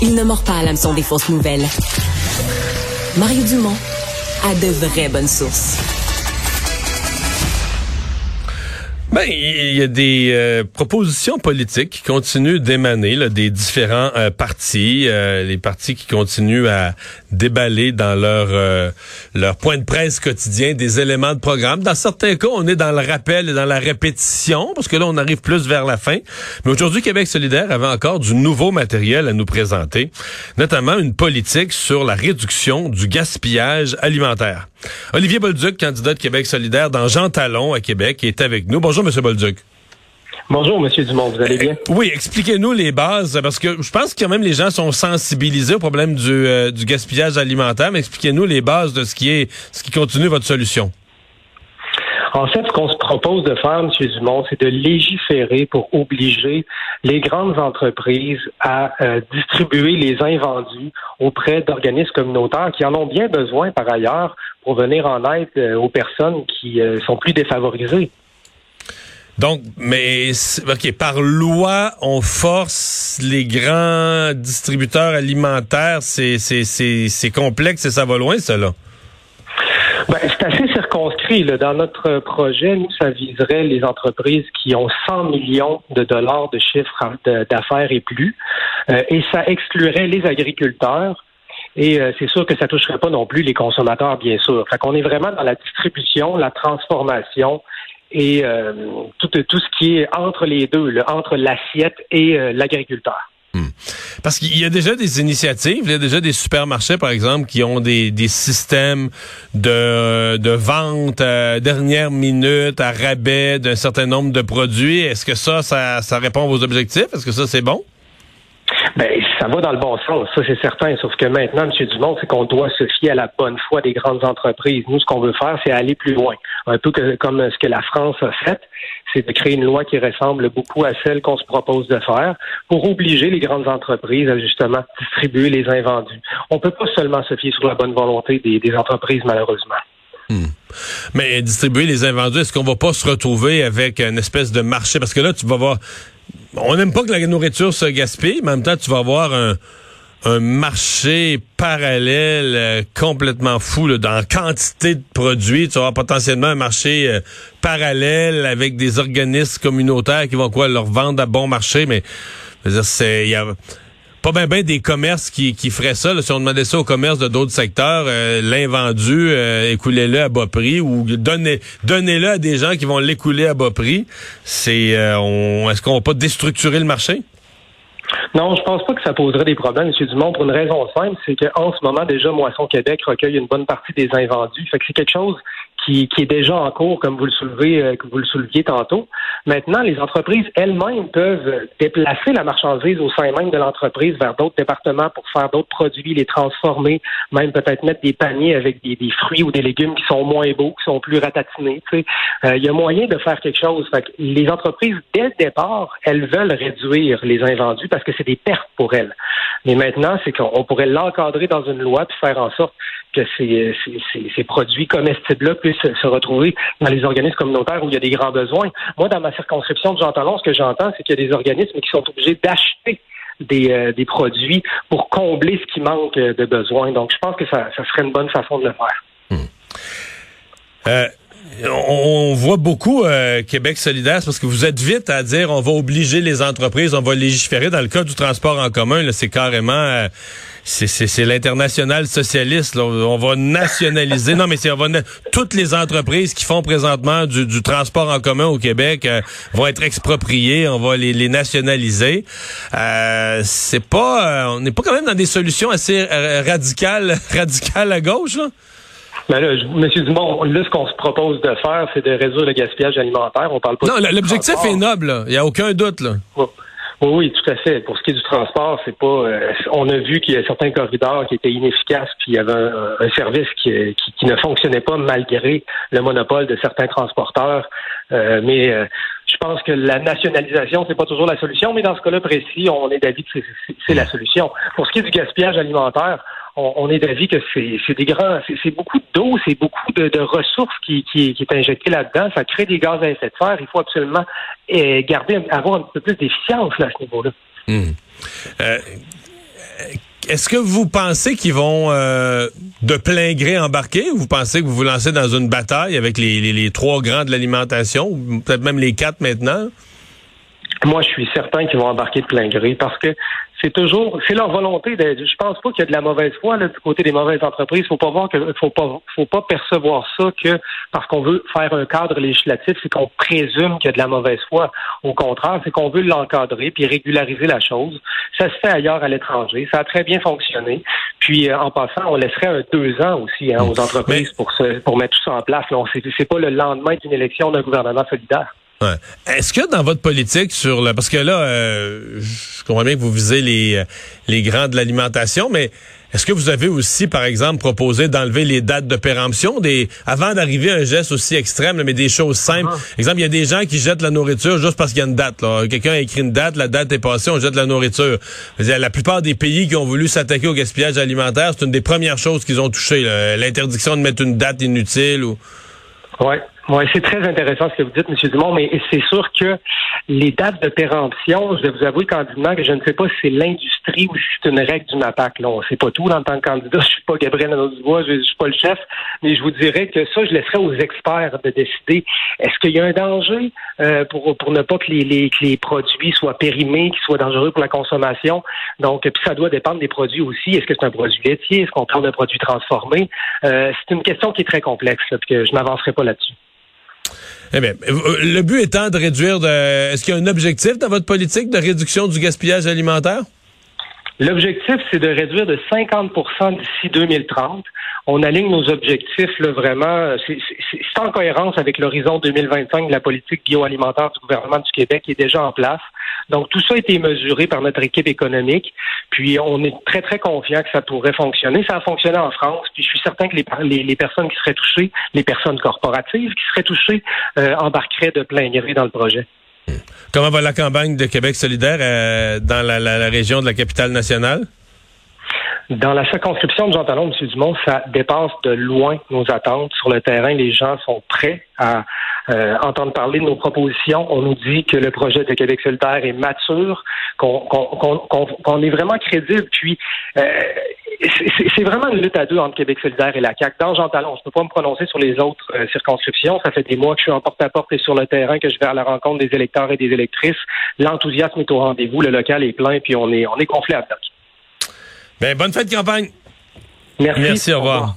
il ne mord pas à l'hameçon des fausses nouvelles. Mario Dumont a de vraies bonnes sources. Ben, il y a des euh, propositions politiques qui continuent d'émaner des différents euh, partis, euh, les partis qui continuent à déballer dans leur leur point de presse quotidien des éléments de programme. Dans certains cas, on est dans le rappel et dans la répétition parce que là, on arrive plus vers la fin. Mais aujourd'hui, Québec solidaire avait encore du nouveau matériel à nous présenter, notamment une politique sur la réduction du gaspillage alimentaire. Olivier Bolduc, candidat de Québec solidaire dans Jean Talon à Québec, est avec nous. Bonjour, M. Bolduc. Bonjour, M. Dumont, vous allez bien? Euh, oui, expliquez-nous les bases, parce que je pense que quand même les gens sont sensibilisés au problème du, euh, du gaspillage alimentaire, mais expliquez-nous les bases de ce qui est ce qui continue votre solution. En fait, ce qu'on se propose de faire, M. Dumont, c'est de légiférer pour obliger les grandes entreprises à euh, distribuer les invendus auprès d'organismes communautaires qui en ont bien besoin par ailleurs pour venir en aide euh, aux personnes qui euh, sont plus défavorisées. Donc, mais ok, par loi, on force les grands distributeurs alimentaires. C'est c'est complexe et ça va loin, cela. Ben, c'est assez circonscrit. Dans notre projet, nous, ça viserait les entreprises qui ont 100 millions de dollars de chiffre d'affaires et plus. Euh, et ça exclurait les agriculteurs. Et euh, c'est sûr que ça toucherait pas non plus les consommateurs, bien sûr. Fait qu'on est vraiment dans la distribution, la transformation et euh, tout, tout ce qui est entre les deux, entre l'assiette et l'agriculteur. Hmm. Parce qu'il y a déjà des initiatives, il y a déjà des supermarchés, par exemple, qui ont des, des systèmes de, de vente à dernière minute, à rabais d'un certain nombre de produits. Est-ce que ça, ça, ça répond à vos objectifs? Est-ce que ça, c'est bon? Ben, ça va dans le bon sens, ça c'est certain. Sauf que maintenant, M. Dumont, c'est qu'on doit se fier à la bonne foi des grandes entreprises. Nous, ce qu'on veut faire, c'est aller plus loin. Un peu comme ce que la France a fait, c'est de créer une loi qui ressemble beaucoup à celle qu'on se propose de faire pour obliger les grandes entreprises à justement distribuer les invendus. On peut pas seulement se fier sur la bonne volonté des, entreprises, malheureusement. Hmm. Mais distribuer les invendus, est-ce qu'on va pas se retrouver avec une espèce de marché? Parce que là, tu vas voir on n'aime pas que la nourriture se gaspille, mais en même temps, tu vas avoir un, marché parallèle euh, complètement fou là, dans quantité de produits. Tu vas avoir potentiellement un marché euh, parallèle avec des organismes communautaires qui vont quoi leur vendre à bon marché, mais c'est pas bien ben des commerces qui, qui feraient ça. Si on demandait ça aux commerces de d'autres secteurs, euh, l'invendu, euh, écoulez-le à bas prix ou donnez, donnez-le à des gens qui vont l'écouler à bas prix. C'est, euh, est-ce qu'on va pas déstructurer le marché? Non, je pense pas que ça poserait des problèmes, M. Dumont, pour une raison simple, c'est qu'en ce moment, déjà, Moisson Québec recueille une bonne partie des invendus. Fait que c'est quelque chose qui, est déjà en cours, comme vous le soulevez, euh, que vous le souleviez tantôt. Maintenant, les entreprises elles-mêmes peuvent déplacer la marchandise au sein même de l'entreprise vers d'autres départements pour faire d'autres produits, les transformer, même peut-être mettre des paniers avec des, fruits ou des légumes qui sont moins beaux, qui sont plus ratatinés. Tu. Euh, il y a moyen de faire quelque chose. Fait que les entreprises, dès le départ, elles veulent réduire les invendus parce que c'est des pertes pour elles. Mais maintenant, c'est qu'on pourrait l'encadrer dans une loi puis faire en sorte que ces, ces, produits comestibles-là puissent se retrouver dans les organismes communautaires où il y a des grands besoins. Moi, dans ma circonscription de Jean ce que j'entends, c'est qu'il y a des organismes qui sont obligés d'acheter des, euh, des, produits pour combler ce qui manque de besoins. Donc, je pense que ça, serait une bonne façon de le faire. Hmm. Euh, on voit beaucoup euh, Québec solidaire parce que vous êtes vite à dire on va obliger les entreprises, on va légiférer. Dans le cas du transport en commun, c'est carrément euh, c'est l'international socialiste. On va nationaliser. non, mais c'est toutes les entreprises qui font présentement du, transport en commun au Québec euh, vont être expropriées. On va les, les nationaliser. c'est pas, on n'est pas quand même dans des solutions assez radicales, radicales à gauche. Là? Ben là, M. Dumont, là, ce qu'on se propose de faire, c'est de réduire le gaspillage alimentaire. On parle pas Non, l'objectif est noble, il n'y a aucun doute. Là. Oui. Oui, tout à fait. Pour ce qui est du transport, c'est pas. Euh, on a vu qu'il y a certains corridors qui étaient inefficaces, puis il y avait un, service qui, qui, ne fonctionnait pas malgré le monopole de certains transporteurs. Euh, mais euh, je pense que la nationalisation, c'est pas toujours la solution, mais dans ce cas-là précis, on est d'avis que c'est la solution. Pour ce qui est du gaspillage alimentaire, on, est d'avis que c'est des grands, c'est beaucoup d'eau, c'est beaucoup de, ressources qui, qui, qui, est injectée là-dedans. Ça crée des gaz à effet de serre. Il faut absolument eh, garder, avoir un peu plus d'efficience à ce niveau-là. Hmm. Euh, est-ce que vous pensez qu'ils vont euh, de plein gré embarquer? Ou vous pensez que vous vous lancez dans une bataille avec les, trois grands de l'alimentation, ou peut-être même les quatre maintenant? Moi, je suis certain qu'ils vont embarquer de plein gré parce que c'est toujours, c'est leur volonté. De, je pense pas qu'il y a de la mauvaise foi là, du côté des mauvaises entreprises. Faut pas voir que, faut pas, faut pas percevoir ça que parce qu'on veut faire un cadre législatif, c'est qu'on présume qu'il y a de la mauvaise foi. Au contraire, c'est qu'on veut l'encadrer puis régulariser la chose. Ça se fait ailleurs à l'étranger. Ça a très bien fonctionné. Puis euh, en passant, on laisserait un deux ans aussi hein, aux entreprises pour se, pour mettre tout ça en place. Là, c'est pas le lendemain d'une élection d'un gouvernement solidaire. Ouais. Est-ce que dans votre politique sur le parce que là euh, je comprends bien que vous visez les euh, les grands de l'alimentation mais est-ce que vous avez aussi par exemple proposé d'enlever les dates de péremption des avant d'arriver à un geste aussi extrême mais des choses simples? Uh Exemple, il y a des gens qui jettent la nourriture juste parce qu'il y a une date là. Quelqu'un a écrit une date, la date est passée, on jette la nourriture. La plupart des pays qui ont voulu s'attaquer au gaspillage alimentaire, c'est une des premières choses qu'ils ont touché l'interdiction de mettre une date inutile ou Ouais. Oui, c'est très intéressant ce que vous dites, M. Dumont, mais c'est sûr que les dates de péremption, je vais vous avouer candidement que je ne sais pas si c'est l'industrie ou si c'est une règle du MAPAC. Là, on sait pas tout en tant que candidat. Je suis pas Gabriel Dubois, je, je suis pas le chef, mais je vous dirais que ça, je laisserai aux experts de décider. Est-ce qu'il y a un danger euh, pour, pour ne pas que les, les, les produits soient périmés, qu'ils soient dangereux pour la consommation? Donc, puis ça doit dépendre des produits aussi. Est-ce que c'est un produit laitier? Est-ce qu'on parle d'un produit transformé? Euh, c'est une question qui est très complexe, là, que je n'avancerai pas là-dessus. Eh bien, euh, le but étant de réduire de. Est-ce qu'il y a un objectif dans votre politique de réduction du gaspillage alimentaire? L'objectif, c'est de réduire de 50% d'ici 2030. On aligne nos objectifs là, vraiment. C'est en cohérence avec l'horizon 2025 de la politique bioalimentaire du gouvernement du Québec qui est déjà en place. Donc, tout ça a été mesuré par notre équipe économique. Puis, on est très, très confiant que ça pourrait fonctionner. Ça a fonctionné en France. Puis, je suis certain que les, les, personnes qui seraient touchées, les personnes corporatives qui seraient touchées, euh, embarqueraient de plein gré dans le projet. Comment va la campagne de Québec solidaire euh, dans la, région de la capitale nationale? Dans la circonscription de Jean Talon, M. Dumont, ça dépasse de loin nos attentes. Sur le terrain, les gens sont prêts à euh, entendre parler de nos propositions. On nous dit que le projet de Québec solidaire est mature, qu'on est vraiment crédible. Puis, euh, c'est vraiment une lutte à deux entre Québec solidaire et la CAQ. Dans Jean Talon, je ne peux pas me prononcer sur les autres euh, circonscriptions. Ça fait des mois que je suis en porte-à-porte et sur le terrain, que je vais à la rencontre des électeurs et des électrices. L'enthousiasme est au rendez-vous. Le local est plein, puis on est, on est gonflé à bloc. Bien, bonne fête de campagne. Merci. Merci, au revoir.